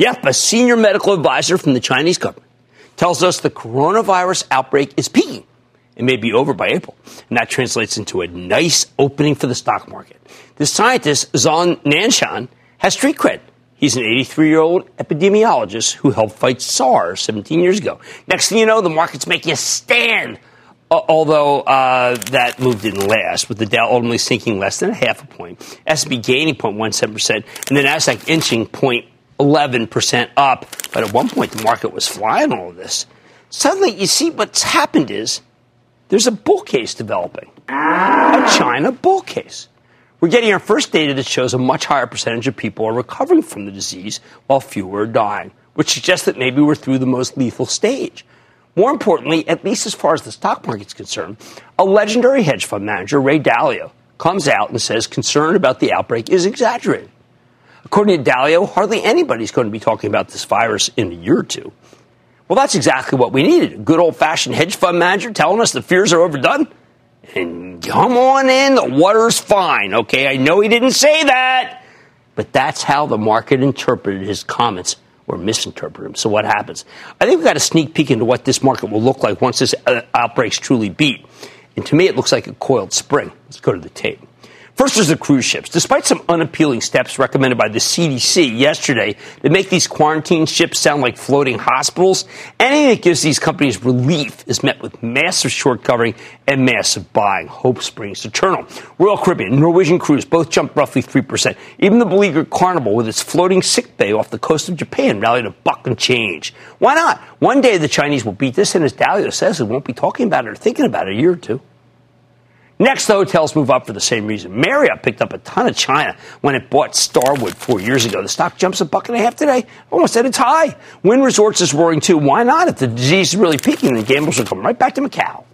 Yep, a senior medical advisor from the Chinese government tells us the coronavirus outbreak is peaking and may be over by April. And that translates into a nice opening for the stock market. The scientist, Zhong Nanshan, has street cred. He's an 83 year old epidemiologist who helped fight SARS 17 years ago. Next thing you know, the market's making a stand. Uh, although uh, that move didn't last, with the Dow ultimately sinking less than a half a point, S&P gaining 0.17%, and the Nasdaq inching 0. 11% up. But at one point, the market was flying all of this. Suddenly, you see what's happened is there's a bull case developing, a China bull case. We're getting our first data that shows a much higher percentage of people are recovering from the disease while fewer are dying, which suggests that maybe we're through the most lethal stage. More importantly, at least as far as the stock market's concerned, a legendary hedge fund manager, Ray Dalio, comes out and says concern about the outbreak is exaggerated. According to Dalio, hardly anybody's going to be talking about this virus in a year or two. Well, that's exactly what we needed. A good old fashioned hedge fund manager telling us the fears are overdone. And come on in, the water's fine, okay? I know he didn't say that, but that's how the market interpreted his comments or misinterpreted them. So what happens? I think we've got a sneak peek into what this market will look like once this uh, outbreak's truly beat. And to me, it looks like a coiled spring. Let's go to the tape. First, there's the cruise ships. Despite some unappealing steps recommended by the CDC yesterday to make these quarantine ships sound like floating hospitals, anything that gives these companies relief is met with massive short covering and massive buying. Hope springs eternal. Royal Caribbean, Norwegian Cruise both jumped roughly 3%. Even the beleaguered Carnival, with its floating sick bay off the coast of Japan, rallied a buck and change. Why not? One day the Chinese will beat this, and as Dalio says, we won't be talking about it or thinking about it a year or two. Next, the hotels move up for the same reason. Marriott picked up a ton of China when it bought Starwood four years ago. The stock jumps a buck and a half today, almost at its high. Wynn Resorts is roaring too. Why not? If the disease is really peaking, then gamblers will come right back to Macau.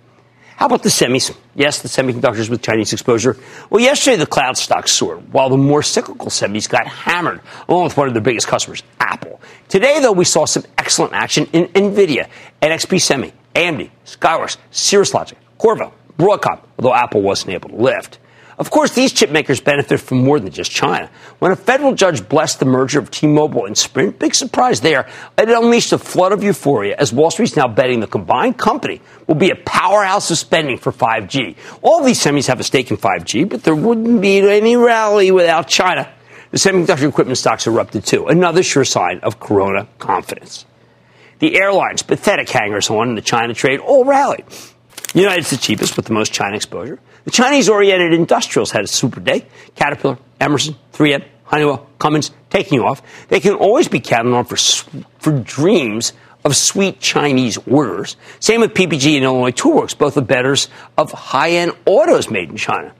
How about the semis? Yes, the semiconductors with Chinese exposure. Well, yesterday the cloud stocks soared, while the more cyclical semis got hammered, along with one of their biggest customers, Apple. Today, though, we saw some excellent action in NVIDIA, NXP Semi, AMD, Skyworks, Cirrus Logic, Qorvo, Broadcom, although Apple wasn't able to lift. Of course, these chip makers benefit from more than just China. When a federal judge blessed the merger of T-Mobile and Sprint, big surprise there, it unleashed a flood of euphoria as Wall Street's now betting the combined company will be a powerhouse of spending for 5G. All these semis have a stake in 5G, but there wouldn't be any rally without China. The semiconductor equipment stocks erupted too, another sure sign of corona confidence. The airlines, pathetic hangers on in the China trade, all rallied. United's the cheapest with the most China exposure. The Chinese oriented industrials had a super day. Caterpillar, Emerson, 3M, Honeywell, Cummins taking off. They can always be counted on for, for dreams of sweet Chinese orders. Same with PPG and Illinois Toolworks, both the betters of high end autos made in China.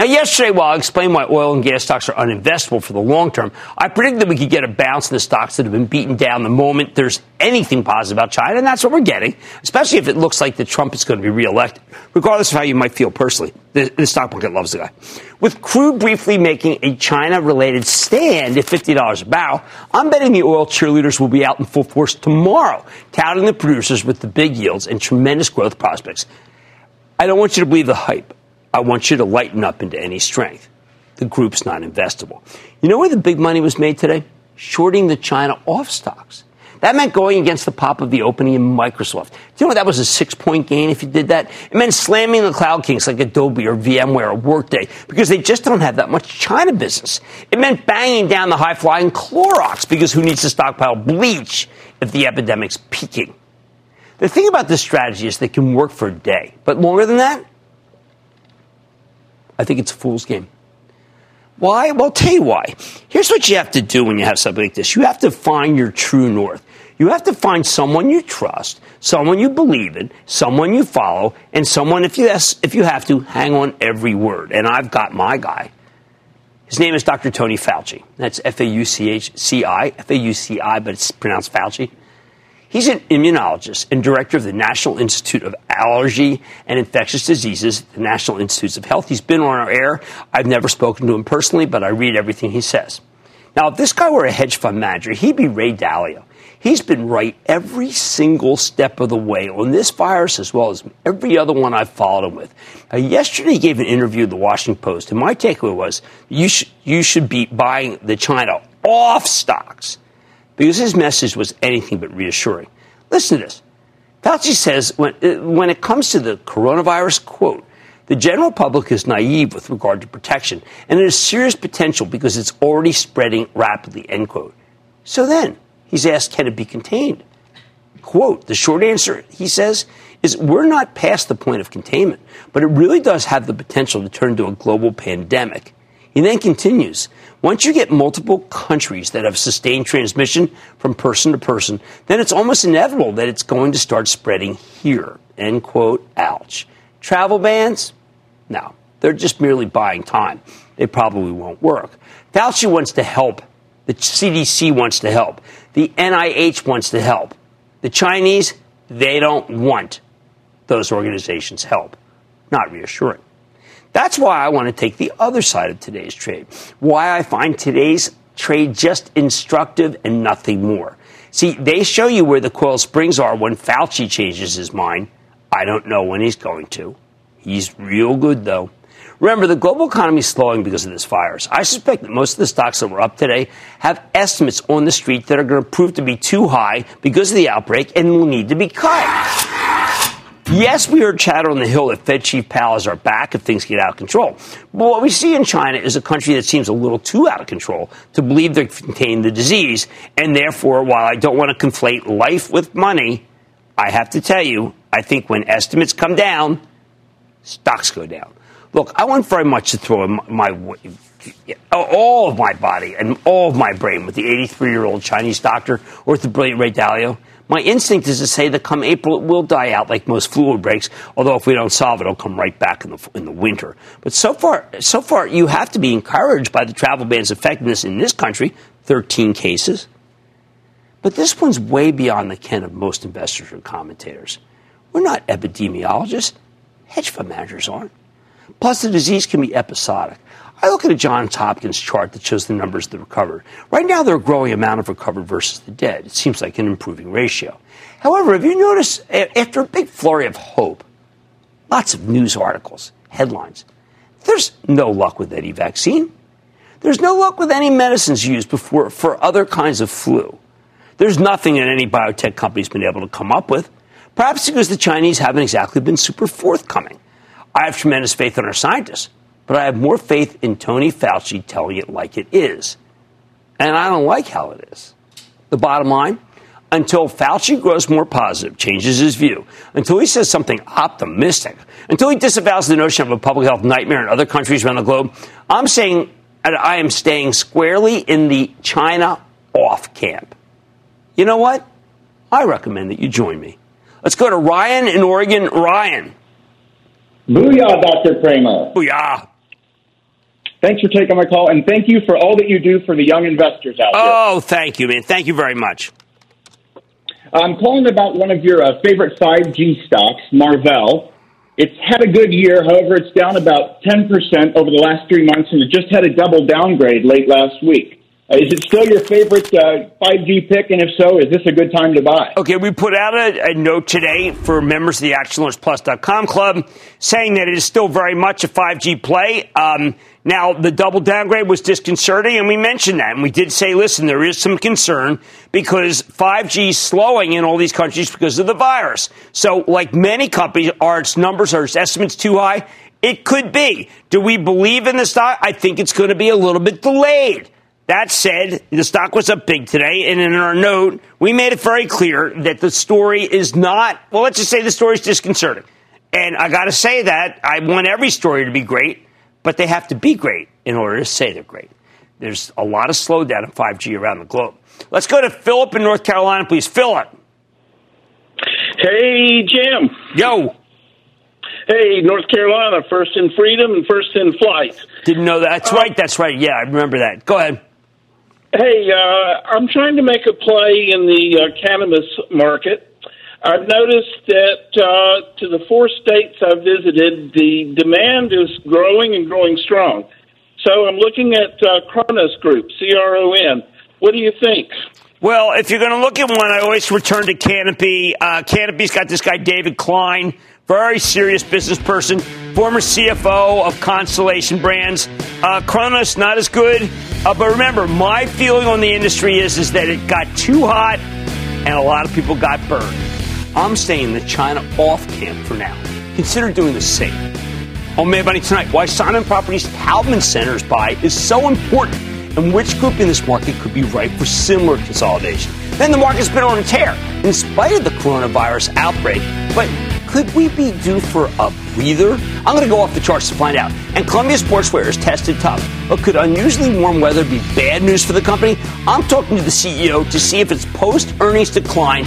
Now, yesterday, while I explained why oil and gas stocks are uninvestable for the long term, I predicted that we could get a bounce in the stocks that have been beaten down the moment there's anything positive about China, and that's what we're getting, especially if it looks like that Trump is going to be reelected, regardless of how you might feel personally. The, the stock market loves the guy. With crude briefly making a China related stand at $50 a barrel, I'm betting the oil cheerleaders will be out in full force tomorrow, touting the producers with the big yields and tremendous growth prospects. I don't want you to believe the hype. I want you to lighten up into any strength. The group's not investable. You know where the big money was made today? Shorting the China off stocks. That meant going against the pop of the opening in Microsoft. Do you know that was a six point gain if you did that? It meant slamming the cloud kings like Adobe or VMware or Workday because they just don't have that much China business. It meant banging down the high flying Clorox because who needs to stockpile bleach if the epidemic's peaking? The thing about this strategy is they can work for a day, but longer than that, I think it's a fool's game. Why? Well, I'll tell you why. Here's what you have to do when you have something like this you have to find your true north. You have to find someone you trust, someone you believe in, someone you follow, and someone, if you, if you have to, hang on every word. And I've got my guy. His name is Dr. Tony Fauci. That's F A U C H C I, F A U C I, but it's pronounced Fauci. He's an immunologist and director of the National Institute of Allergy and Infectious Diseases, the National Institutes of Health. He's been on our air. I've never spoken to him personally, but I read everything he says. Now, if this guy were a hedge fund manager, he'd be Ray Dalio. He's been right every single step of the way on this virus as well as every other one I've followed him with. Now, yesterday he gave an interview to the Washington Post, and my takeaway was you, sh- you should be buying the China off stocks because his message was anything but reassuring. Listen to this. Fauci says when, uh, when it comes to the coronavirus, quote, the general public is naive with regard to protection, and it has serious potential because it's already spreading rapidly, end quote. So then, he's asked, can it be contained? Quote, the short answer, he says, is we're not past the point of containment, but it really does have the potential to turn into a global pandemic. He then continues, once you get multiple countries that have sustained transmission from person to person, then it's almost inevitable that it's going to start spreading here. End quote. Ouch. Travel bans? No, they're just merely buying time. They probably won't work. Fauci wants to help. The CDC wants to help. The NIH wants to help. The Chinese, they don't want those organizations' help. Not reassuring. That's why I want to take the other side of today's trade. Why I find today's trade just instructive and nothing more. See, they show you where the coil springs are when Fauci changes his mind. I don't know when he's going to. He's real good, though. Remember, the global economy is slowing because of this virus. I suspect that most of the stocks that were up today have estimates on the street that are going to prove to be too high because of the outbreak and will need to be cut. Yes, we heard chatter on the Hill that Fed Chief Powell is our back if things get out of control. But what we see in China is a country that seems a little too out of control to believe they contain the disease. And therefore, while I don't want to conflate life with money, I have to tell you, I think when estimates come down, stocks go down. Look, I want very much to throw my, my all of my body and all of my brain with the 83 year old Chinese doctor or with the brilliant Ray Dalio. My instinct is to say that come April it will die out like most flu outbreaks. Although if we don't solve it, it'll come right back in the in the winter. But so far, so far, you have to be encouraged by the travel ban's effectiveness in this country. 13 cases. But this one's way beyond the ken of most investors or commentators. We're not epidemiologists. Hedge fund managers aren't. Plus, the disease can be episodic. I look at a Johns Hopkins chart that shows the numbers the recovered. Right now, they're a growing amount of recovered versus the dead. It seems like an improving ratio. However, have you noticed after a big flurry of hope, lots of news articles, headlines, there's no luck with any vaccine. There's no luck with any medicines used before for other kinds of flu. There's nothing that any biotech company's been able to come up with. Perhaps because the Chinese haven't exactly been super forthcoming. I have tremendous faith in our scientists but I have more faith in Tony Fauci telling it like it is. And I don't like how it is. The bottom line until Fauci grows more positive, changes his view, until he says something optimistic, until he disavows the notion of a public health nightmare in other countries around the globe, I'm saying I am staying squarely in the China off camp. You know what? I recommend that you join me. Let's go to Ryan in Oregon. Ryan. Booyah, Dr. Cramer. Booyah. Thanks for taking my call, and thank you for all that you do for the young investors out there. Oh, thank you, man. Thank you very much. I'm calling about one of your uh, favorite 5G stocks, Marvell. It's had a good year, however, it's down about 10% over the last three months, and it just had a double downgrade late last week. Uh, is it still your favorite uh, 5G pick? And if so, is this a good time to buy? Okay, we put out a, a note today for members of the ActionAlertsPlus.com club saying that it is still very much a 5G play. Um, now, the double downgrade was disconcerting, and we mentioned that. And we did say, listen, there is some concern because 5G is slowing in all these countries because of the virus. So, like many companies, are its numbers, are its estimates too high? It could be. Do we believe in the stock? I think it's going to be a little bit delayed. That said, the stock was up big today, and in our note, we made it very clear that the story is not, well, let's just say the story is disconcerting. And I got to say that I want every story to be great, but they have to be great in order to say they're great. There's a lot of slowdown in 5G around the globe. Let's go to Philip in North Carolina, please. Philip. Hey, Jim. Yo. Hey, North Carolina, first in freedom and first in flight. Didn't know that. That's uh, right. That's right. Yeah, I remember that. Go ahead. Hey, uh, I'm trying to make a play in the uh, cannabis market. I've noticed that uh, to the four states I've visited, the demand is growing and growing strong. So I'm looking at uh, Cronos Group, C R O N. What do you think? Well, if you're going to look at one, I always return to Canopy. Uh, Canopy's got this guy, David Klein, very serious business person, former CFO of Constellation Brands. Uh, Cronos, not as good. Uh, but remember, my feeling on the industry is, is that it got too hot and a lot of people got burned. I'm staying the China off camp for now. Consider doing the same. On Mad Money tonight, why Simon Properties Taubman Centers buy is so important and which group in this market could be ripe for similar consolidation. Then the market's been on a tear in spite of the coronavirus outbreak. But could we be due for a breather? I'm going to go off the charts to find out. And Columbia Sportswear is tested tough. But could unusually warm weather be bad news for the company? I'm talking to the CEO to see if its post earnings decline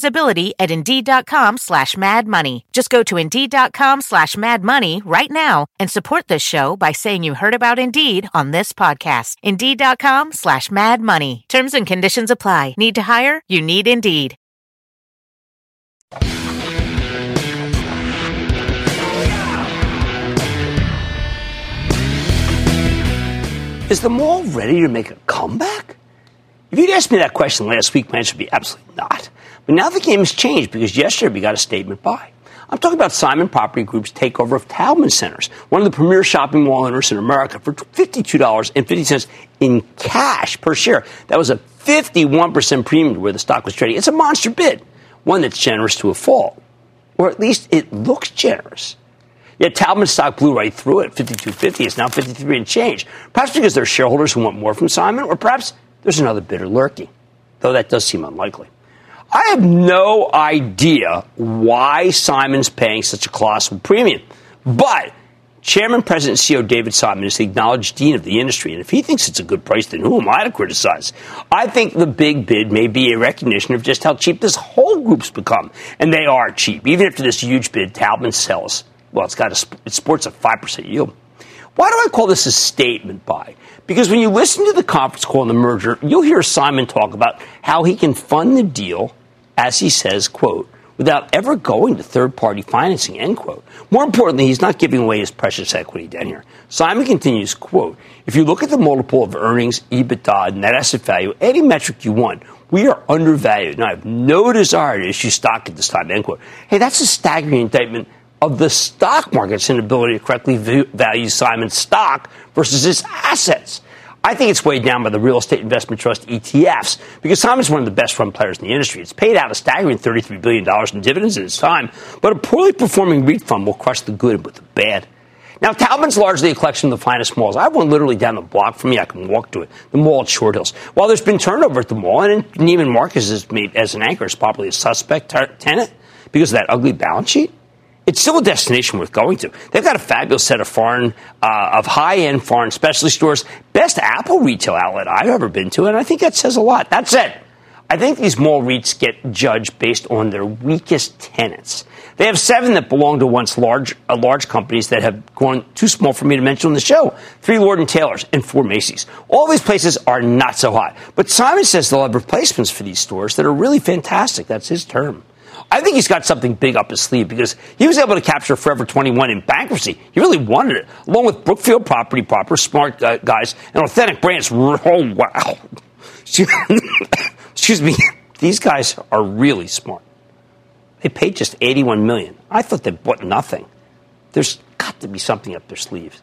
visibility at Indeed.com slash Mad Money. Just go to Indeed.com slash Mad Money right now and support this show by saying you heard about Indeed on this podcast. Indeed.com slash Mad Money. Terms and conditions apply. Need to hire? You need Indeed. Is the mall ready to make a comeback? If you'd asked me that question last week, my answer would be absolutely not. But now the game has changed because yesterday we got a statement by. I'm talking about Simon Property Group's takeover of Taubman Centers, one of the premier shopping mall owners in America, for $52.50 in cash per share. That was a 51% premium to where the stock was trading. It's a monster bid, one that's generous to a fault. Or at least it looks generous. Yet Taubman stock blew right through it. 52.50 It's now 53 and change. Perhaps because there are shareholders who want more from Simon, or perhaps there's another bidder lurking, though that does seem unlikely. I have no idea why Simon's paying such a colossal premium. But Chairman, President, CEO David Simon is the acknowledged dean of the industry, and if he thinks it's a good price, then who am I to criticize? I think the big bid may be a recognition of just how cheap this whole group's become, and they are cheap. Even after this huge bid, Taubman sells. Well, it's got a, it sports a five percent yield. Why do I call this a statement buy? Because when you listen to the conference call on the merger, you'll hear Simon talk about how he can fund the deal as he says, quote, without ever going to third party financing, end quote. More importantly, he's not giving away his precious equity down here. Simon continues, quote, if you look at the multiple of earnings, EBITDA, net asset value, any metric you want, we are undervalued. And I have no desire to issue stock at this time, end quote. Hey, that's a staggering indictment of the stock market's inability to correctly value Simon's stock versus his assets. I think it's weighed down by the real estate investment trust ETFs because Simon's one of the best run players in the industry. It's paid out a staggering $33 billion in dividends in its time, but a poorly performing REIT fund will crush the good with the bad. Now, Taubman's largely a collection of the finest malls. I have one literally down the block from me. I can walk to it. The mall at Short Hills. While there's been turnover at the mall, and Neiman Marcus is made as an anchor, is probably a suspect tenant because of that ugly balance sheet it's still a destination worth going to. They've got a fabulous set of foreign, uh, of high-end foreign specialty stores, best Apple retail outlet I've ever been to, and I think that says a lot. That said, I think these mall REITs get judged based on their weakest tenants. They have seven that belong to once large, uh, large companies that have grown too small for me to mention on the show. Three Lord and Taylors and four Macy's. All these places are not so hot. But Simon says they'll have replacements for these stores that are really fantastic. That's his term. I think he's got something big up his sleeve because he was able to capture Forever 21 in bankruptcy. He really wanted it, along with Brookfield Property Proper, smart guys, and authentic brands. Oh, wow. Excuse me. These guys are really smart. They paid just 81 million. I thought they bought nothing. There's got to be something up their sleeves.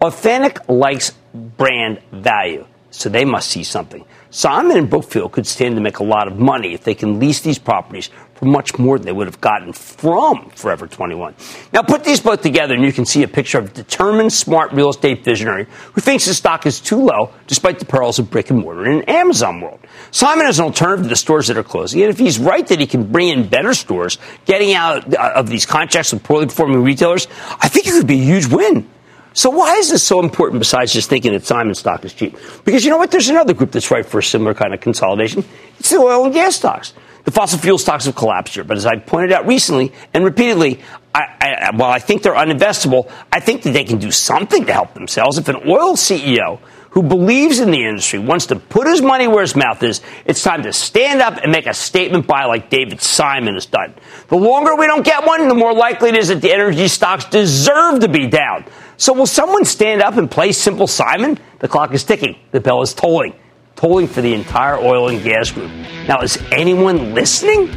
Authentic likes brand value, so they must see something. Simon and Brookfield could stand to make a lot of money if they can lease these properties much more than they would have gotten from Forever 21. Now, put these both together, and you can see a picture of a determined, smart real estate visionary who thinks his stock is too low despite the perils of brick and mortar in an Amazon world. Simon has an alternative to the stores that are closing, and if he's right that he can bring in better stores, getting out uh, of these contracts with poorly performing retailers, I think it could be a huge win. So why is this so important besides just thinking that Simon stock is cheap? Because you know what? There's another group that's ripe for a similar kind of consolidation. It's the oil and gas stocks. The fossil fuel stocks have collapsed here, but as I pointed out recently and repeatedly, I, I, while I think they're uninvestable, I think that they can do something to help themselves. If an oil CEO who believes in the industry wants to put his money where his mouth is, it's time to stand up and make a statement by like David Simon has done. The longer we don't get one, the more likely it is that the energy stocks deserve to be down. So will someone stand up and play Simple Simon? The clock is ticking. The bell is tolling tolling for the entire oil and gas group. Now, is anyone listening?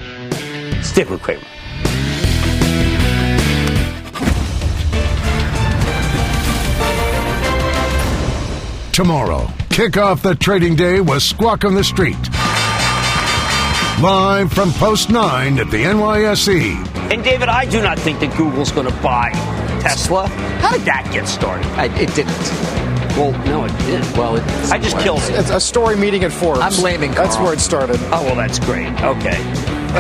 Stick with Cramer. Tomorrow, kick off the trading day with Squawk on the Street. Live from Post 9 at the NYSE. And David, I do not think that Google's going to buy Tesla. How did that get started? I, it didn't. Well, no, it did. Well, it, I just killed it. It's a story meeting at Forbes. I'm blaming That's where it started. Oh, well, that's great. Okay.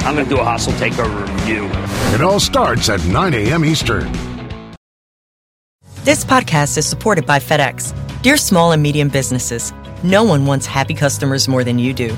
I'm going to do a hostile takeover review. It all starts at 9 a.m. Eastern. This podcast is supported by FedEx. Dear small and medium businesses, no one wants happy customers more than you do.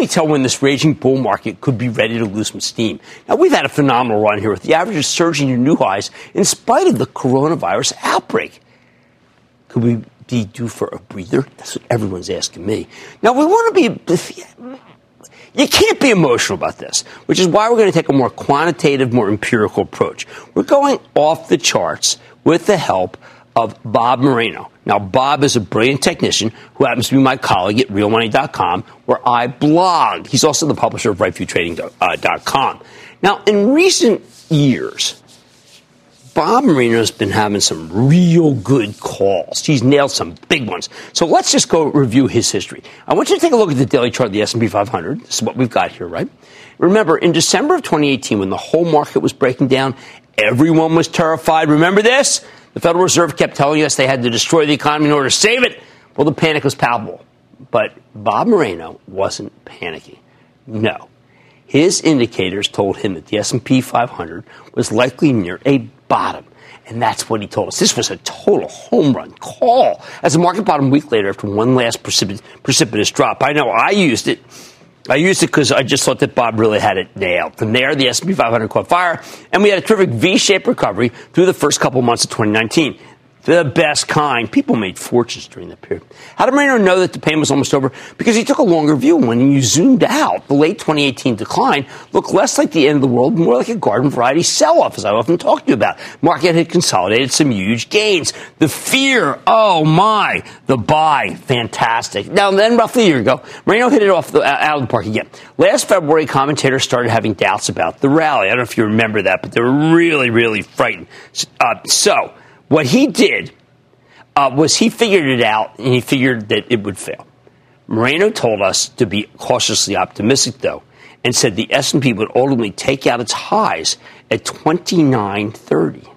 Can tell when this raging bull market could be ready to lose some steam? Now, we've had a phenomenal run here with the averages surging to new highs in spite of the coronavirus outbreak. Could we be due for a breather? That's what everyone's asking me. Now, we want to be. You can't be emotional about this, which is why we're going to take a more quantitative, more empirical approach. We're going off the charts with the help of Bob Moreno. Now, Bob is a brilliant technician who happens to be my colleague at realmoney.com, where I blog. He's also the publisher of rightviewtrading.com. Now, in recent years, Bob Moreno's been having some real good calls. He's nailed some big ones. So let's just go review his history. I want you to take a look at the daily chart of the S&P 500. This is what we've got here, right? Remember, in December of 2018, when the whole market was breaking down, everyone was terrified. Remember this? The Federal Reserve kept telling us they had to destroy the economy in order to save it. Well, the panic was palpable. But Bob Moreno wasn't panicking. No. His indicators told him that the S&P 500 was likely near a bottom. And that's what he told us. This was a total home run call. As the market bottomed a week later after one last precipitous, precipitous drop. I know I used it I used it because I just thought that Bob really had it nailed. From there, the S&P 500 caught fire, and we had a terrific V-shaped recovery through the first couple months of 2019 the best kind. People made fortunes during that period. How did Moreno know that the pain was almost over? Because he took a longer view. When you zoomed out, the late 2018 decline looked less like the end of the world, more like a garden variety sell-off, as I often talk to you about. Market had consolidated some huge gains. The fear, oh my, the buy, fantastic. Now then, roughly a year ago, Moreno hit it off the, out of the park again. Last February, commentators started having doubts about the rally. I don't know if you remember that, but they were really, really frightened. Uh, so what he did uh, was he figured it out and he figured that it would fail. Moreno told us to be cautiously optimistic, though, and said the S&P would ultimately take out its highs at 2930.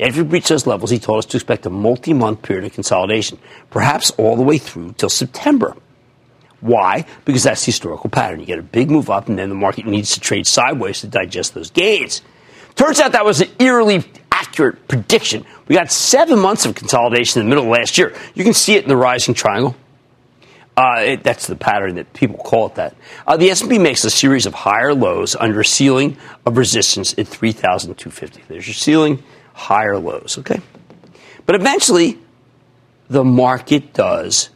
After we reach those levels, he told us to expect a multi-month period of consolidation, perhaps all the way through till September. Why? Because that's the historical pattern. You get a big move up, and then the market needs to trade sideways to digest those gains. Turns out that was an eerily accurate prediction. We got seven months of consolidation in the middle of last year. You can see it in the rising triangle. Uh, it, that's the pattern that people call it that. Uh, the S&P makes a series of higher lows under a ceiling of resistance at 3,250. There's your ceiling, higher lows, okay? But eventually, the market does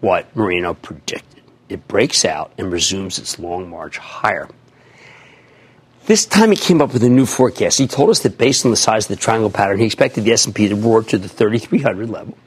what Moreno predicted. It breaks out and resumes its long march higher. This time he came up with a new forecast. He told us that based on the size of the triangle pattern, he expected the S&P to roar to the 3,300 level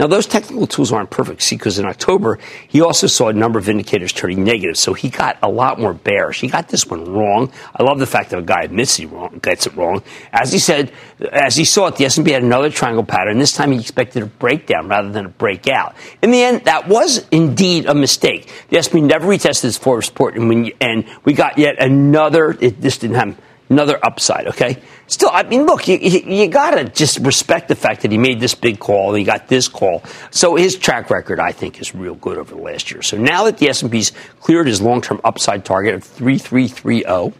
now, those technical tools aren't perfect, see, because in October, he also saw a number of indicators turning negative, so he got a lot more bearish. He got this one wrong. I love the fact that a guy admits he wrong, gets it wrong. As he said, as he saw it, the S&P had another triangle pattern. This time he expected a breakdown rather than a breakout. In the end, that was indeed a mistake. The S&P never retested its forward support, and, when, and we got yet another, it, this didn't happen another upside, okay? Still, I mean, look, you, you, got to just respect the fact that he made this big call, he got this call. So his track record, I think, is real good over the last year. So now that the S&P's cleared his long-term upside target of 3330,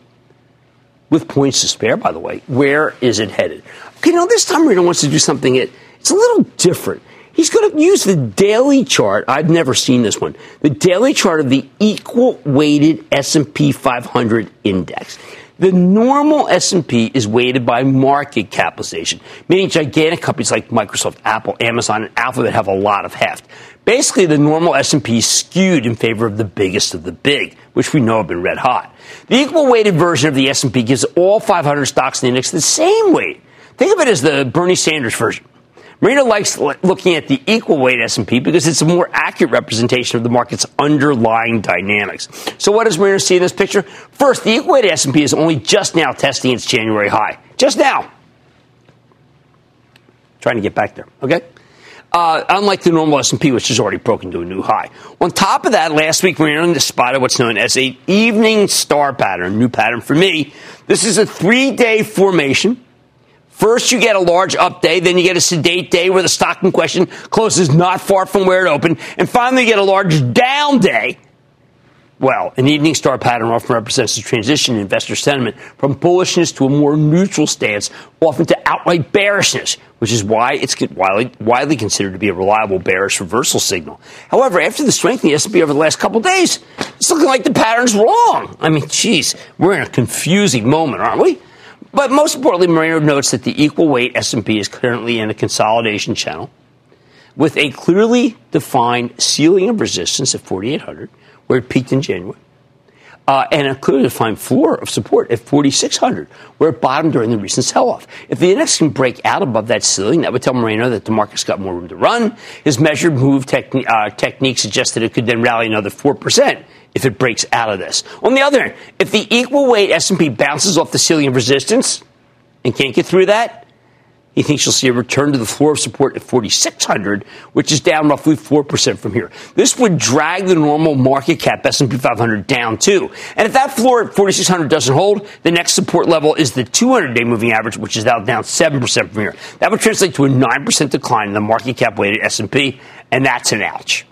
with points to spare, by the way, where is it headed? Okay, now this time Rita wants to do something it's a little different. He's going to use the daily chart. I've never seen this one. The daily chart of the equal weighted S&P 500 index. The normal S&P is weighted by market capitalization, meaning gigantic companies like Microsoft, Apple, Amazon, and Alphabet have a lot of heft. Basically, the normal S&P is skewed in favor of the biggest of the big, which we know have been red hot. The equal weighted version of the S&P gives all 500 stocks in the index the same weight. Think of it as the Bernie Sanders version. Moreno likes looking at the equal weight S&P because it's a more accurate representation of the market's underlying dynamics. So what does Moreno see in this picture? First, the equal weight S&P is only just now testing its January high. Just now. Trying to get back there, okay? uh, unlike the normal S&P, which has already broken to a new high. On top of that, last week we ran spotted what's known as a evening star pattern, new pattern for me. This is a three-day formation. First, you get a large up day, then you get a sedate day where the stock in question closes not far from where it opened, and finally you get a large down day well. An evening star pattern often represents a transition in investor sentiment from bullishness to a more neutral stance, often to outright bearishness, which is why it's widely, considered to be a reliable bearish reversal signal. However, after the strength in the S&P over the last couple days, it's looking like the pattern's wrong. I mean, geez, we're in a confusing moment, aren't we? But most importantly, Moreno notes that the equal weight S&P is currently in a consolidation channel with a clearly defined ceiling of resistance at 4,800 where it peaked in January, uh, and a clearly defined floor of support at 4,600, where it bottomed during the recent sell-off. If the index can break out above that ceiling, that would tell Moreno that the market's got more room to run. His measured move techni- uh, technique suggested it could then rally another 4% if it breaks out of this. On the other hand, if the equal weight S&P bounces off the ceiling of resistance and can't get through that, he thinks you'll see a return to the floor of support at 4,600, which is down roughly 4% from here. This would drag the normal market cap S&P 500 down too. And if that floor at 4,600 doesn't hold, the next support level is the 200-day moving average, which is now down 7% from here. That would translate to a 9% decline in the market cap weighted S&P, and that's an ouch.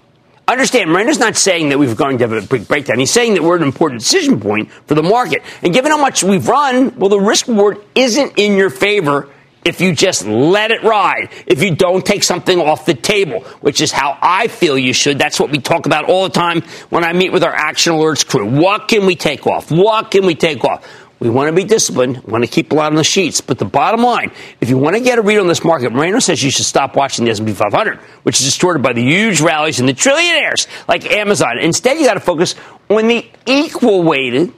Understand, Moreno's not saying that we're going to have a big breakdown. He's saying that we're at an important decision point for the market. And given how much we've run, well, the risk reward isn't in your favor if you just let it ride, if you don't take something off the table, which is how I feel you should. That's what we talk about all the time when I meet with our Action Alerts crew. What can we take off? What can we take off? We want to be disciplined, want to keep a lot on the sheets. But the bottom line, if you want to get a read on this market, Moreno says you should stop watching the S&P 500, which is distorted by the huge rallies and the trillionaires like Amazon. Instead, you got to focus on the equal weighted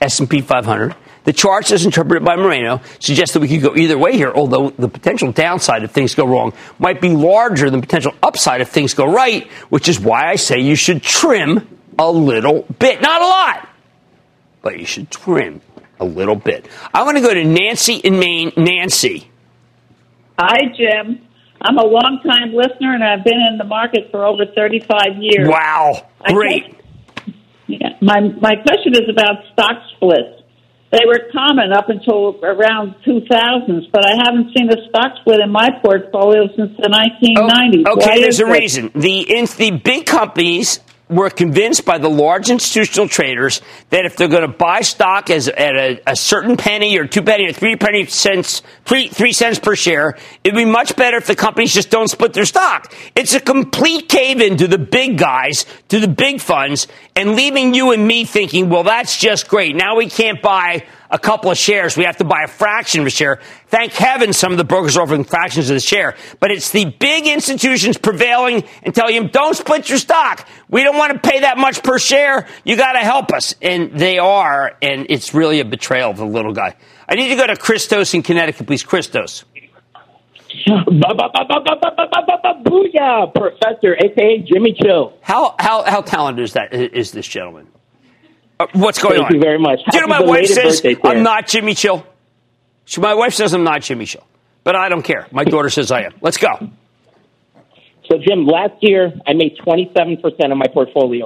S&P 500 the charts, as interpreted by Moreno, suggest that we could go either way here, although the potential downside if things go wrong might be larger than potential upside if things go right, which is why I say you should trim a little bit. Not a lot, but you should trim a little bit. I want to go to Nancy in Maine. Nancy. Hi, Jim. I'm a long-time listener, and I've been in the market for over 35 years. Wow, great. yeah, my my question is about stock splits. They were common up until around 2000s, but I haven't seen a stock split in my portfolio since the 1990s. Oh, okay, Why there's a it? reason. The in, the big companies were convinced by the large institutional traders that if they're going to buy stock as at a, a, certain penny or two penny or three penny cents, three, three cents per share, it'd be much better if the companies just don't split their stock. It's a complete cave in to the big guys, to the big funds, and leaving you and me thinking, well, that's just great. Now we can't buy a couple of shares. We have to buy a fraction of a share. Thank heaven some of the brokers are offering fractions of the share. But it's the big institutions prevailing and telling them, don't split your stock. We don't want to pay that much per share. You got to help us. And they are. And it's really a betrayal of the little guy. I need to go to Christos in Connecticut, please. Christos. Booyah, Professor, aka Jimmy Chill. How how how talented is that is this gentleman? Uh, what's going Thank on? Thank you very much. Do you know my wife says I'm not Jimmy Chill? She, my wife says I'm not Jimmy Chill, but I don't care. My daughter says I am. Let's go. So, Jim, last year I made 27% of my portfolio.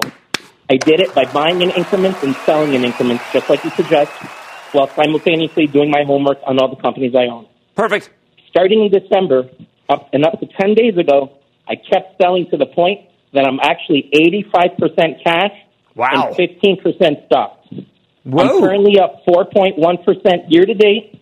I did it by buying in increments and selling in increments, just like you suggest, while simultaneously doing my homework on all the companies I own. Perfect. Starting in December, up and up to 10 days ago, I kept selling to the point that I'm actually 85% cash Wow. And 15% stocks. Whoa. I'm currently up 4.1% year to date,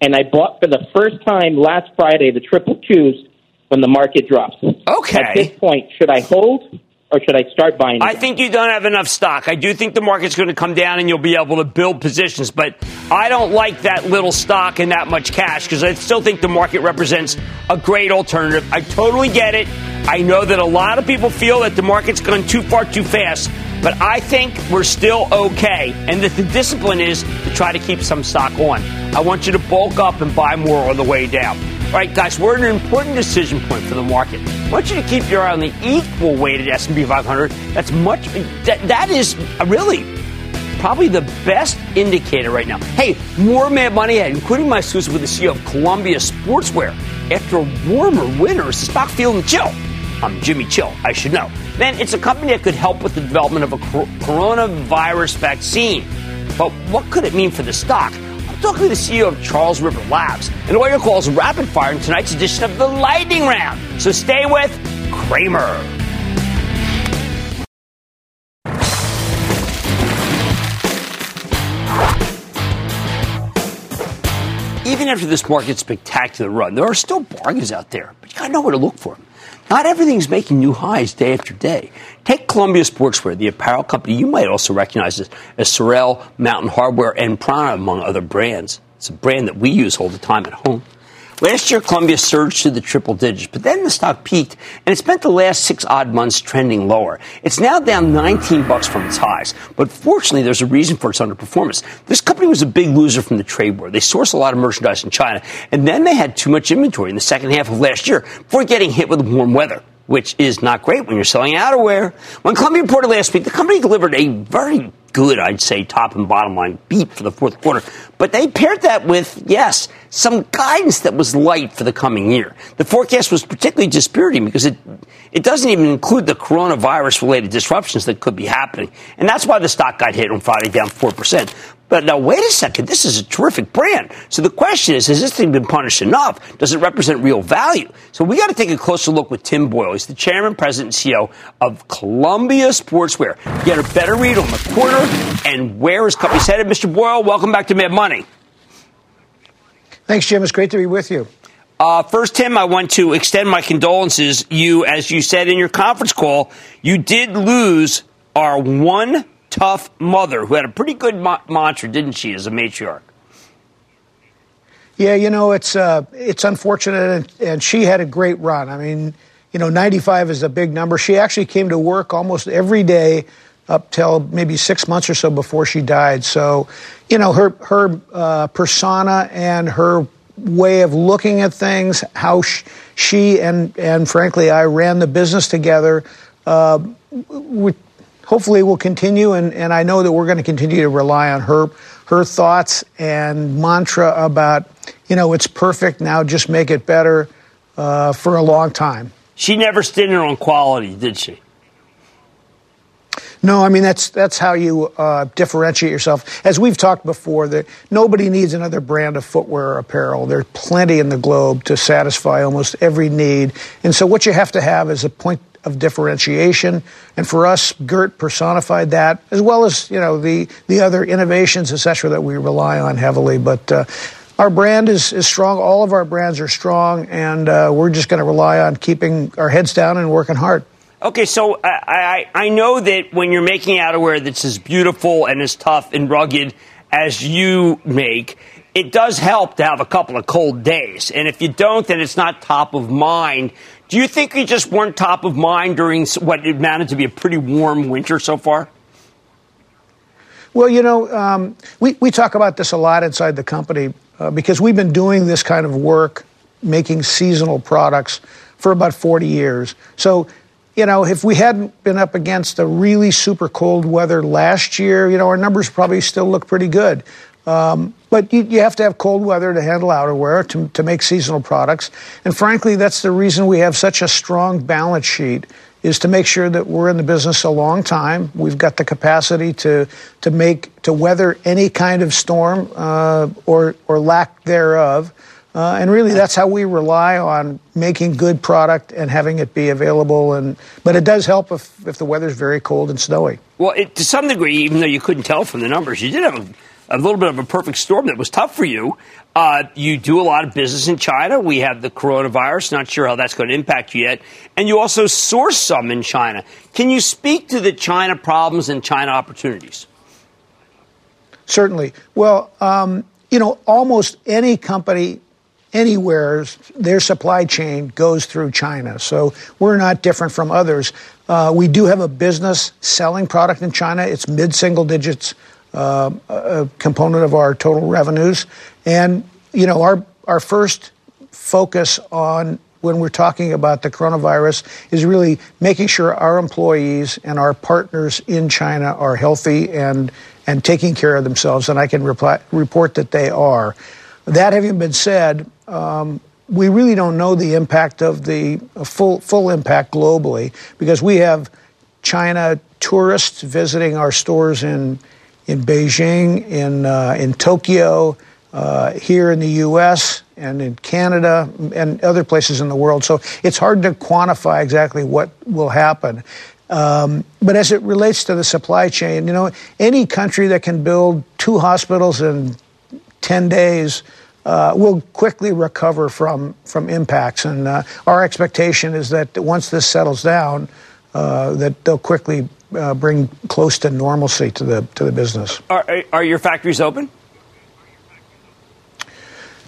and I bought for the first time last Friday the triple Qs when the market drops. Okay. At this point, should I hold or should I start buying? Again? I think you don't have enough stock. I do think the market's going to come down and you'll be able to build positions, but I don't like that little stock and that much cash because I still think the market represents a great alternative. I totally get it. I know that a lot of people feel that the market's gone too far too fast. But I think we're still okay, and that the discipline is to try to keep some stock on. I want you to bulk up and buy more on the way down. All right, guys, we're at an important decision point for the market. I want you to keep your eye on the equal weighted S&P 500. That's much. That, that is really probably the best indicator right now. Hey, more Mad Money ahead, including my exclusive with the CEO of Columbia Sportswear. after a warmer winter. Is the stock feeling the chill? I'm Jimmy Chill, I should know. Then it's a company that could help with the development of a coronavirus vaccine. But what could it mean for the stock? I'm talking to the CEO of Charles River Labs, and your calls rapid fire in tonight's edition of the Lightning Round. So stay with Cramer. Even after this market spectacular run, there are still bargains out there, but you gotta know where to look for them. Not everything's making new highs day after day. Take Columbia Sportswear, the apparel company you might also recognize as, as Sorel, Mountain Hardwear, and Prana, among other brands. It's a brand that we use all the time at home. Last year, Columbia surged to the triple digits, but then the stock peaked, and it spent the last six odd months trending lower. It's now down 19 bucks from its highs, but fortunately, there's a reason for its underperformance. This company was a big loser from the trade war. They sourced a lot of merchandise in China, and then they had too much inventory in the second half of last year before getting hit with warm weather which is not great when you're selling outerwear. When Columbia reported last week, the company delivered a very good, I'd say, top and bottom line beat for the fourth quarter. But they paired that with, yes, some guidance that was light for the coming year. The forecast was particularly dispiriting because it, it doesn't even include the coronavirus related disruptions that could be happening. And that's why the stock got hit on Friday down 4%. But now, wait a second. This is a terrific brand. So the question is, has this thing been punished enough? Does it represent real value? So we got to take a closer look with Tim Boyle. He's the chairman, president, and CEO of Columbia Sportswear. Get a better read on the quarter and where his company's headed. Mr. Boyle, welcome back to Mad Money. Thanks, Jim. It's great to be with you. Uh, first, Tim, I want to extend my condolences. You, as you said in your conference call, you did lose our one tough mother who had a pretty good ma- mantra, didn't she, as a matriarch? Yeah, you know, it's uh, it's unfortunate, and, and, she had a great run. I mean, you know, 95 is a big number. She actually came to work almost every day up till maybe six months or so before she died. So, you know, her her uh, persona and her way of looking at things, how sh- she and and frankly I ran the business together. Uh, hopefully will continue, and, and I know that we're going to continue to rely on her her thoughts and mantra about you know it's perfect now, just make it better uh, for a long time. She never stood in her on quality, did she? No, I mean that's that's how you uh, differentiate yourself. As we've talked before, that nobody needs another brand of footwear or apparel. There's plenty in the globe to satisfy almost every need, and so what you have to have is a point of differentiation. And for us, Gert personified that, as well as you know the the other innovations, etc., that we rely on heavily. But uh, our brand is, is strong. All of our brands are strong, and uh, we're just going to rely on keeping our heads down and working hard. Okay, so I, I, I know that when you're making outerwear that's as beautiful and as tough and rugged as you make, it does help to have a couple of cold days. And if you don't, then it's not top of mind. Do you think you just weren't top of mind during what amounted to be a pretty warm winter so far? Well, you know, um, we, we talk about this a lot inside the company uh, because we've been doing this kind of work, making seasonal products for about 40 years. So, you know, if we hadn't been up against a really super cold weather last year, you know, our numbers probably still look pretty good. Um, but you, you, have to have cold weather to handle outerwear to, to make seasonal products. And frankly, that's the reason we have such a strong balance sheet is to make sure that we're in the business a long time. We've got the capacity to to make to weather any kind of storm uh, or or lack thereof. Uh, and really, that's how we rely on making good product and having it be available. And but it does help if if the weather's very cold and snowy. Well, it, to some degree, even though you couldn't tell from the numbers, you did have a a little bit of a perfect storm that was tough for you. Uh, you do a lot of business in China. We have the coronavirus. Not sure how that's going to impact you yet. And you also source some in China. Can you speak to the China problems and China opportunities? Certainly. Well, um, you know, almost any company anywhere, their supply chain goes through China. So we're not different from others. Uh, we do have a business selling product in China. It's mid single digits uh, a component of our total revenues. And, you know, our, our first focus on when we're talking about the coronavirus is really making sure our employees and our partners in China are healthy and, and taking care of themselves. And I can reply, report that they are. That having been said, um, we really don't know the impact of the full full impact globally because we have China tourists visiting our stores in in Beijing, in uh, in Tokyo, uh, here in the U.S. and in Canada and other places in the world. So it's hard to quantify exactly what will happen. Um, but as it relates to the supply chain, you know, any country that can build two hospitals in 10 days uh, will quickly recover from, from impacts. And uh, our expectation is that once this settles down, uh, that they'll quickly uh, bring close to normalcy to the, to the business. Are, are your factories open?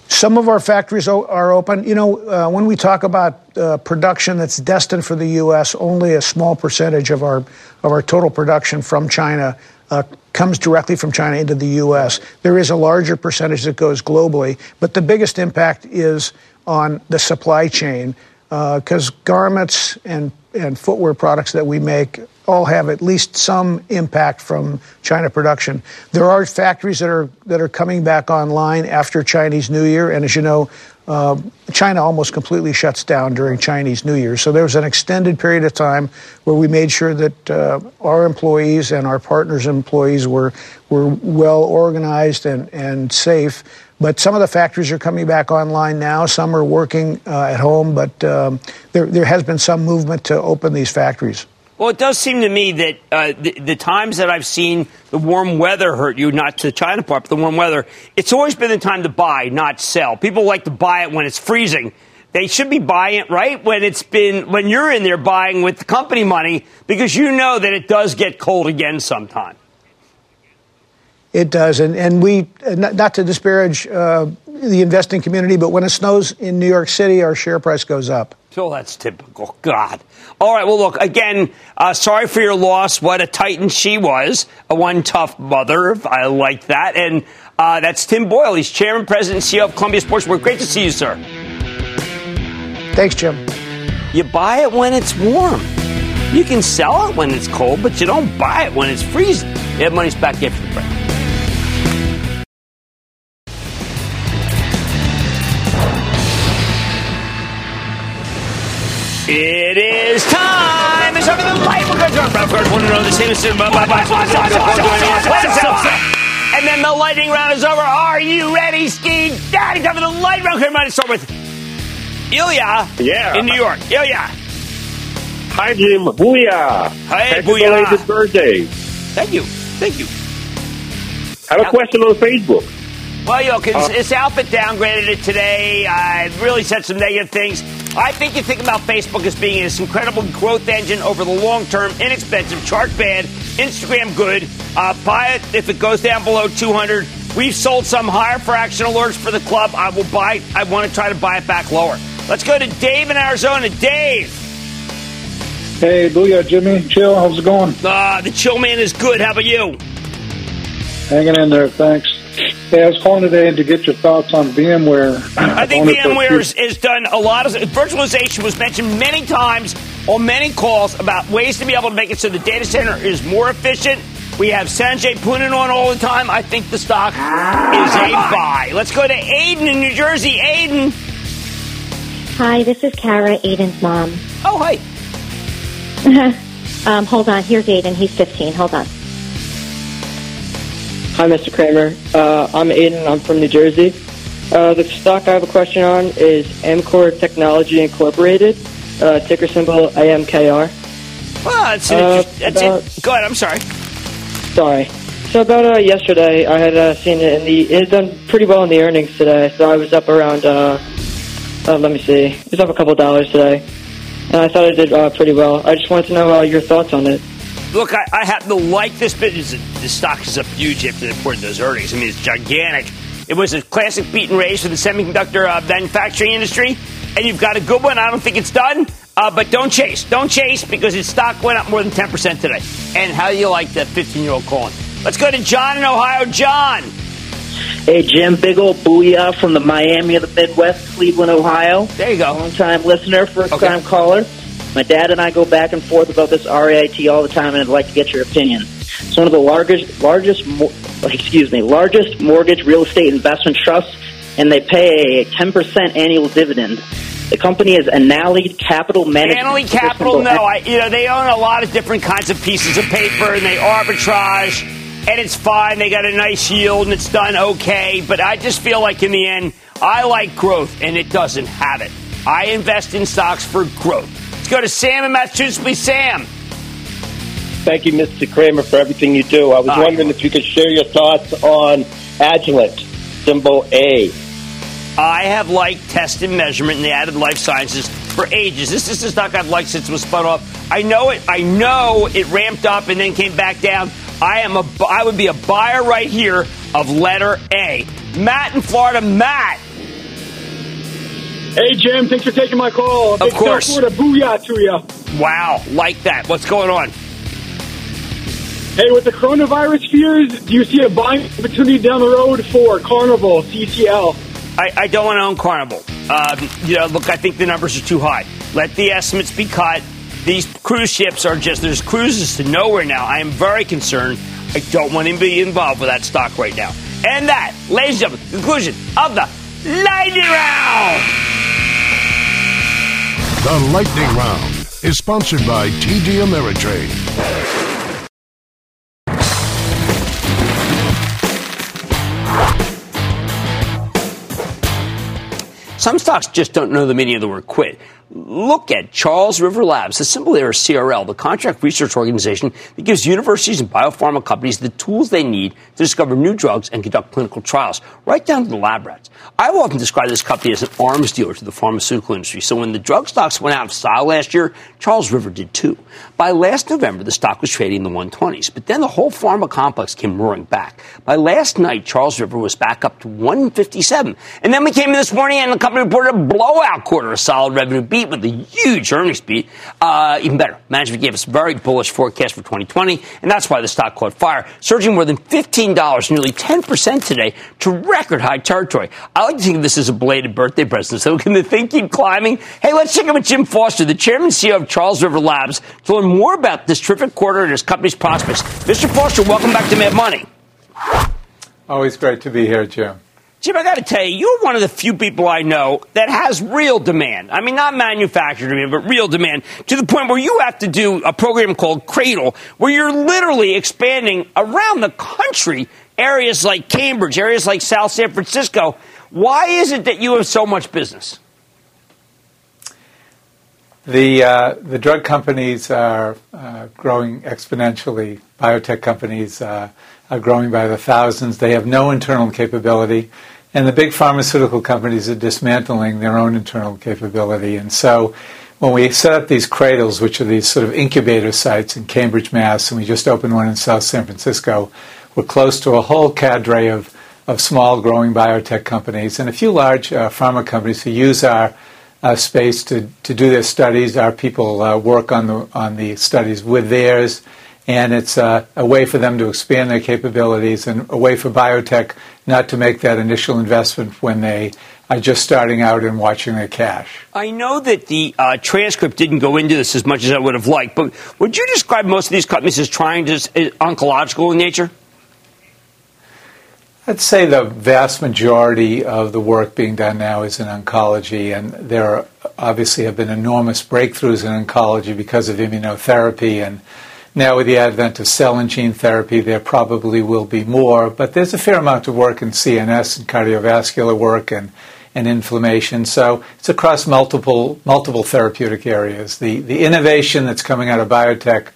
Some of our factories are open. You know, uh, when we talk about uh, production that's destined for the U.S., only a small percentage of our of our total production from China uh, comes directly from China into the U.S. There is a larger percentage that goes globally, but the biggest impact is on the supply chain because uh, garments and and footwear products that we make all have at least some impact from China production. There are factories that are that are coming back online after Chinese New Year, and as you know, uh, China almost completely shuts down during Chinese New Year. So there was an extended period of time where we made sure that uh, our employees and our partners' employees were were well organized and and safe. But some of the factories are coming back online now. Some are working uh, at home, but um, there there has been some movement to open these factories. Well, it does seem to me that uh, the, the, times that I've seen the warm weather hurt you, not to the China part, but the warm weather, it's always been the time to buy, not sell. People like to buy it when it's freezing. They should be buying it right when it's been when you're in there buying with the company money because you know that it does get cold again sometime. It does, and and we not, not to disparage uh, the investing community, but when it snows in New York City, our share price goes up. Oh, that's typical. God. All right. Well, look, again, uh, sorry for your loss. What a titan she was. A one tough mother. I like that. And uh, that's Tim Boyle. He's chairman, president, CEO of Columbia Sportswear. Great to see you, sir. Thanks, Jim. You buy it when it's warm. You can sell it when it's cold, but you don't buy it when it's freezing. Mad Money's back after the break. It is time. It's over the light. We're going to of course, want to know the same as And then the lightning round is over. Are you ready, Ski Daddy? Time for the light round. Come on, start with Ilya. Yeah. In New York. Ilya. Hi, Jim. Booyah. Hey, Happy booyah. belated birthday. Thank you. Thank you. I have a question on Facebook. Well, you know, uh, this outfit downgraded it today. I really said some negative things. I think you think about Facebook as being this incredible growth engine over the long term, inexpensive, chart bad, Instagram good. Uh, buy it if it goes down below 200. We've sold some higher fraction alerts for the club. I will buy. I want to try to buy it back lower. Let's go to Dave in Arizona. Dave. Hey, booyah, Jimmy. Chill. How's it going? Uh, the chill man is good. How about you? Hanging in there. Thanks. Hey, I was calling today to get your thoughts on VMware. I think VMware has, has done a lot of virtualization was mentioned many times on many calls about ways to be able to make it so the data center is more efficient. We have Sanjay Poonen on all the time. I think the stock is a buy. Let's go to Aiden in New Jersey. Aiden. Hi, this is Kara, Aiden's mom. Oh, hi. um, hold on. Here's Aiden. He's 15. Hold on. Hi, Mr. Cramer. Uh, I'm Aiden. I'm from New Jersey. Uh, the stock I have a question on is Amkor Technology Incorporated, uh, ticker symbol AMKR. Well, that's, uh, that's about, it. Go ahead. I'm sorry. Sorry. So about uh, yesterday, I had uh, seen it in the. It had done pretty well in the earnings today. So I was up around. Uh, uh, let me see. It was up a couple dollars today, and I thought it did uh, pretty well. I just wanted to know uh, your thoughts on it. Look, I, I happen to like this business. The stock is up huge after they reported those earnings. I mean, it's gigantic. It was a classic beat and raise for the semiconductor uh, manufacturing industry, and you've got a good one. I don't think it's done, uh, but don't chase. Don't chase because its stock went up more than 10% today. And how do you like that 15 year old calling? Let's go to John in Ohio. John. Hey, Jim, big old booyah from the Miami of the Midwest, Cleveland, Ohio. There you go. Long time listener, first okay. time caller. My dad and I go back and forth about this REIT all the time, and I'd like to get your opinion. It's one of the largest, largest, excuse me, largest mortgage real estate investment trusts and they pay a 10% annual dividend. The company is Annaly Capital Management. Annaly Capital, no. I, you know, they own a lot of different kinds of pieces of paper, and they arbitrage, and it's fine. They got a nice yield, and it's done okay. But I just feel like in the end, I like growth, and it doesn't have it. I invest in stocks for growth. Go to Sam in Massachusetts, please. Sam. Thank you, Mr. Cramer, for everything you do. I was wondering if you could share your thoughts on Agilent, symbol A. I have liked test and measurement and the added life sciences for ages. This is the stock I've liked since it was spun off. I know it. I know it ramped up and then came back down. I am a. I would be a buyer right here of letter A. Matt in Florida. Matt. Hey, Jim, thanks for taking my call. Of course. Florida booyah to you. Wow, like that. What's going on? Hey, with the coronavirus fears, do you see a buying opportunity down the road for Carnival, CCL? I, I don't want to own Carnival. Um, you know, look, I think the numbers are too high. Let the estimates be cut. These cruise ships are just, there's cruises to nowhere now. I am very concerned. I don't want to be involved with that stock right now. And that, ladies and gentlemen, conclusion of the lightning round. The Lightning Round is sponsored by TD Ameritrade. Some stocks just don't know the meaning of the word quit. Look at Charles River Labs, the symbol there is CRL, the contract research organization that gives universities and biopharma companies the tools they need to discover new drugs and conduct clinical trials, right down to the lab rats. I've often described this company as an arms dealer to the pharmaceutical industry. So when the drug stocks went out of style last year, Charles River did too. By last November, the stock was trading in the 120s, but then the whole pharma complex came roaring back. By last night, Charles River was back up to 157. And then we came in this morning and the company reported a blowout quarter, a solid revenue beat with a huge earnings beat. Uh, even better, management gave us a very bullish forecast for 2020, and that's why the stock caught fire, surging more than $15, nearly 10% today to record high territory. I like to think of this as a belated birthday present. So can the thing keep climbing? Hey, let's check in with Jim Foster, the chairman and CEO of Charles River Labs, to learn more about this terrific quarter and his company's prospects. Mr. Foster, welcome back to Mad Money. Always great to be here, Jim. Jim, I got to tell you, you're one of the few people I know that has real demand. I mean, not manufactured demand, but real demand to the point where you have to do a program called CRADL, where you're literally expanding around the country, areas like Cambridge, areas like South San Francisco. Why is it that you have so much business? The, uh, the drug companies are uh, growing exponentially. Biotech companies uh, are growing by the thousands. They have no internal capability. And the big pharmaceutical companies are dismantling their own internal capability. And so when we set up these CRADLs, which are these sort of incubator sites in Cambridge, Mass., and we just opened one in South San Francisco, we're close to a whole cadre of, of small growing biotech companies and a few large uh, pharma companies who use our uh, space to, to do their studies. Our people uh, work on the, on the studies with theirs, and it's uh, a way for them to expand their capabilities and a way for biotech not to make that initial investment when they are just starting out and watching their cash. I know that the uh, transcript didn't go into this as much as I would have liked, but would you describe most of these companies as trying to, as oncological in nature? I'd say the vast majority of the work being done now is in oncology, and there are, obviously have been enormous breakthroughs in oncology because of immunotherapy. And now, with the advent of cell and gene therapy, there probably will be more. But there's a fair amount of work in CNS and cardiovascular work and, and inflammation. So it's across multiple multiple therapeutic areas. The the innovation that's coming out of biotech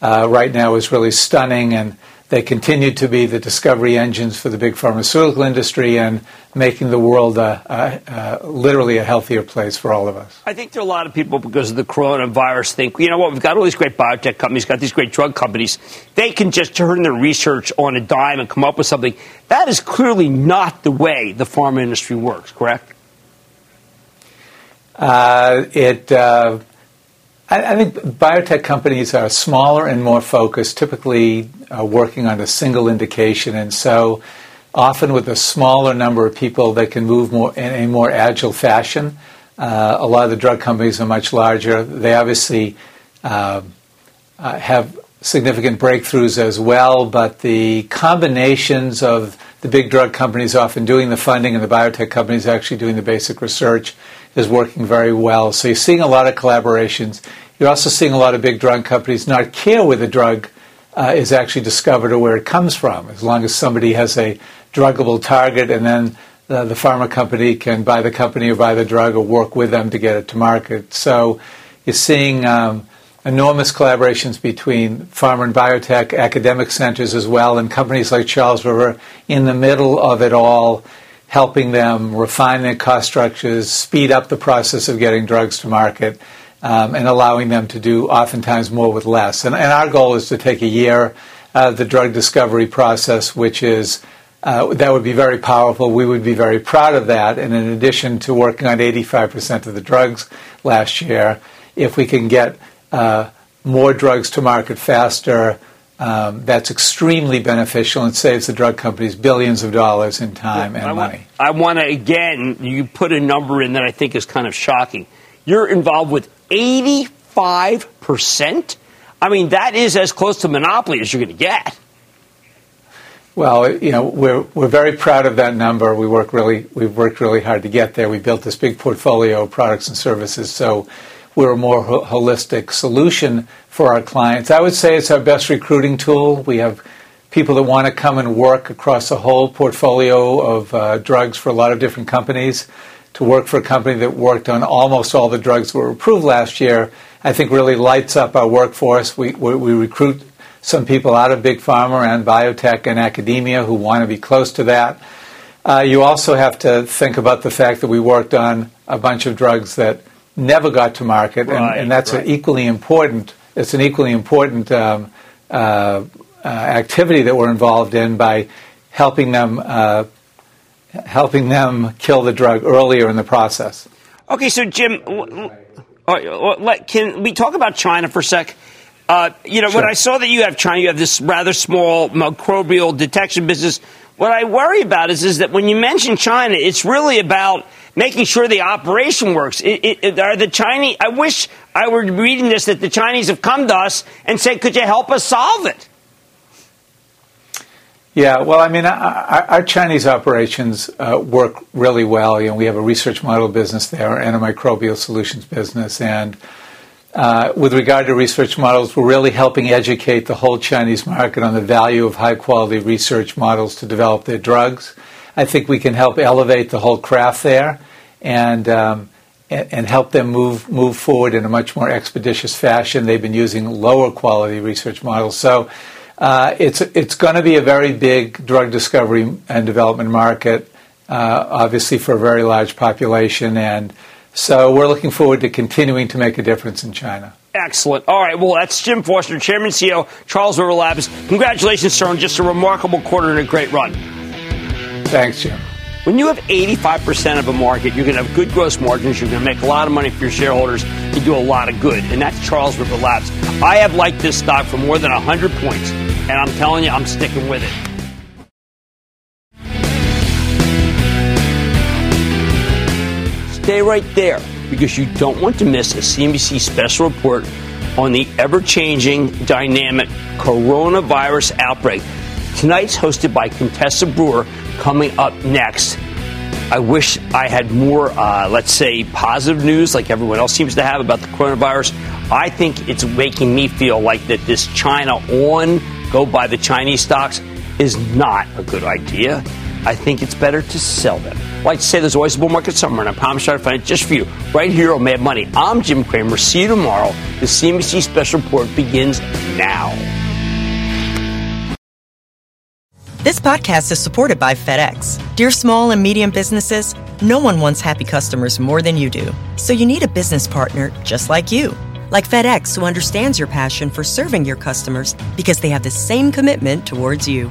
uh, right now is really stunning and they continue to be the discovery engines for the big pharmaceutical industry and making the world uh, uh, uh, literally a healthier place for all of us. I think there are a lot of people, because of the coronavirus, think, you know what, we've got all these great biotech companies, got these great drug companies. They can just turn their research on a dime and come up with something. That is clearly not the way the pharma industry works, correct? Uh, it. Uh, I, I think biotech companies are smaller and more focused, typically uh, working on a single indication, and so often with a smaller number of people, they can move more in a more agile fashion. Uh, a lot of the drug companies are much larger. They obviously uh, uh, have significant breakthroughs as well, but the combinations of the big drug companies often doing the funding and the biotech companies actually doing the basic research is working very well. So you're seeing a lot of collaborations. You're also seeing a lot of big drug companies not care where the drug uh, is actually discovered or where it comes from, as long as somebody has a druggable target and then the, the pharma company can buy the company or buy the drug or work with them to get it to market. So you're seeing um, enormous collaborations between pharma and biotech, academic centers as well, and companies like Charles River in the middle of it all, helping them refine their cost structures, speed up the process of getting drugs to market, um, and allowing them to do oftentimes more with less. And, and our goal is to take a year of the drug discovery process, which is uh, that would be very powerful. We would be very proud of that. And in addition to working on 85% of the drugs last year, if we can get uh, more drugs to market faster, um, that's extremely beneficial and saves the drug companies billions of dollars in time and I money. Want, I want to, again, you put a number in that I think is kind of shocking. You're involved with 85%? I mean, that is as close to monopoly as you're going to get. Well, you know, we're we're very proud of that number. We work really we've worked really hard to get there. We built this big portfolio of products and services, so we're a more ho- holistic solution for our clients. I would say it's our best recruiting tool. We have people that want to come and work across a whole portfolio of uh, drugs for a lot of different companies. To work for a company that worked on almost all the drugs that were approved last year, I think really lights up our workforce. We, we, we recruit some people out of big pharma and biotech and academia who want to be close to that. Uh, you also have to think about the fact that we worked on a bunch of drugs that never got to market, Right, and, and that's right. an equally important. It's an equally important um, uh, uh, activity that we're involved in by helping them uh, helping them kill the drug earlier in the process. Okay, so Jim, l- l- all right, well, let- can we talk about China for a sec? Uh, you know, when I saw that you have China, you have this rather small microbial detection business. What I worry about is, is that when you mention China, it's really about making sure the operation works. It, it, are the Chinese? I wish I were reading this that the Chinese have come to us and said, "Could you help us solve it?" Yeah, well, I mean, our, our Chinese operations uh, work really well. You know, we have a research model business there and a microbial solutions business, and uh, with regard to research models, we're really helping educate the whole Chinese market on the value of high quality research models to develop their drugs. I think we can help elevate the whole craft there, and um, and, help them move move forward in a much more expeditious fashion. They've been using lower quality research models, so. Uh, it's it's going to be a very big drug discovery and development market, uh, obviously for a very large population, and so we're looking forward to continuing to make a difference in China. Excellent. All right. Well, that's Jim Foster, Chairman and CEO, Charles River Labs. Congratulations, sir, on just a remarkable quarter and a great run. Thanks, Jim. When you have 85% of a market, you're going to have good gross margins. You're going to make a lot of money for your shareholders. You do a lot of good. And that's Charles River Labs. I have liked this stock for more than 100 points. And I'm telling you, I'm sticking with it. Stay right there because you don't want to miss a CNBC special report on the ever changing, dynamic coronavirus outbreak. Tonight's hosted by Contessa Brewer, coming up next. I wish I had more, uh, let's say, positive news like everyone else seems to have about the coronavirus. I think it's making me feel like that this China on, go buy the Chinese stocks, is not a good idea. I think it's better to sell them. Like to say there's always a bull market somewhere, and I promise you I'll find it just for you right here on Mad Money. I'm Jim Cramer. See you tomorrow. The CNBC special report begins now. This podcast is supported by FedEx. Dear small and medium businesses, no one wants happy customers more than you do. So you need a business partner just like you. Like FedEx, who understands your passion for serving your customers because they have the same commitment towards you.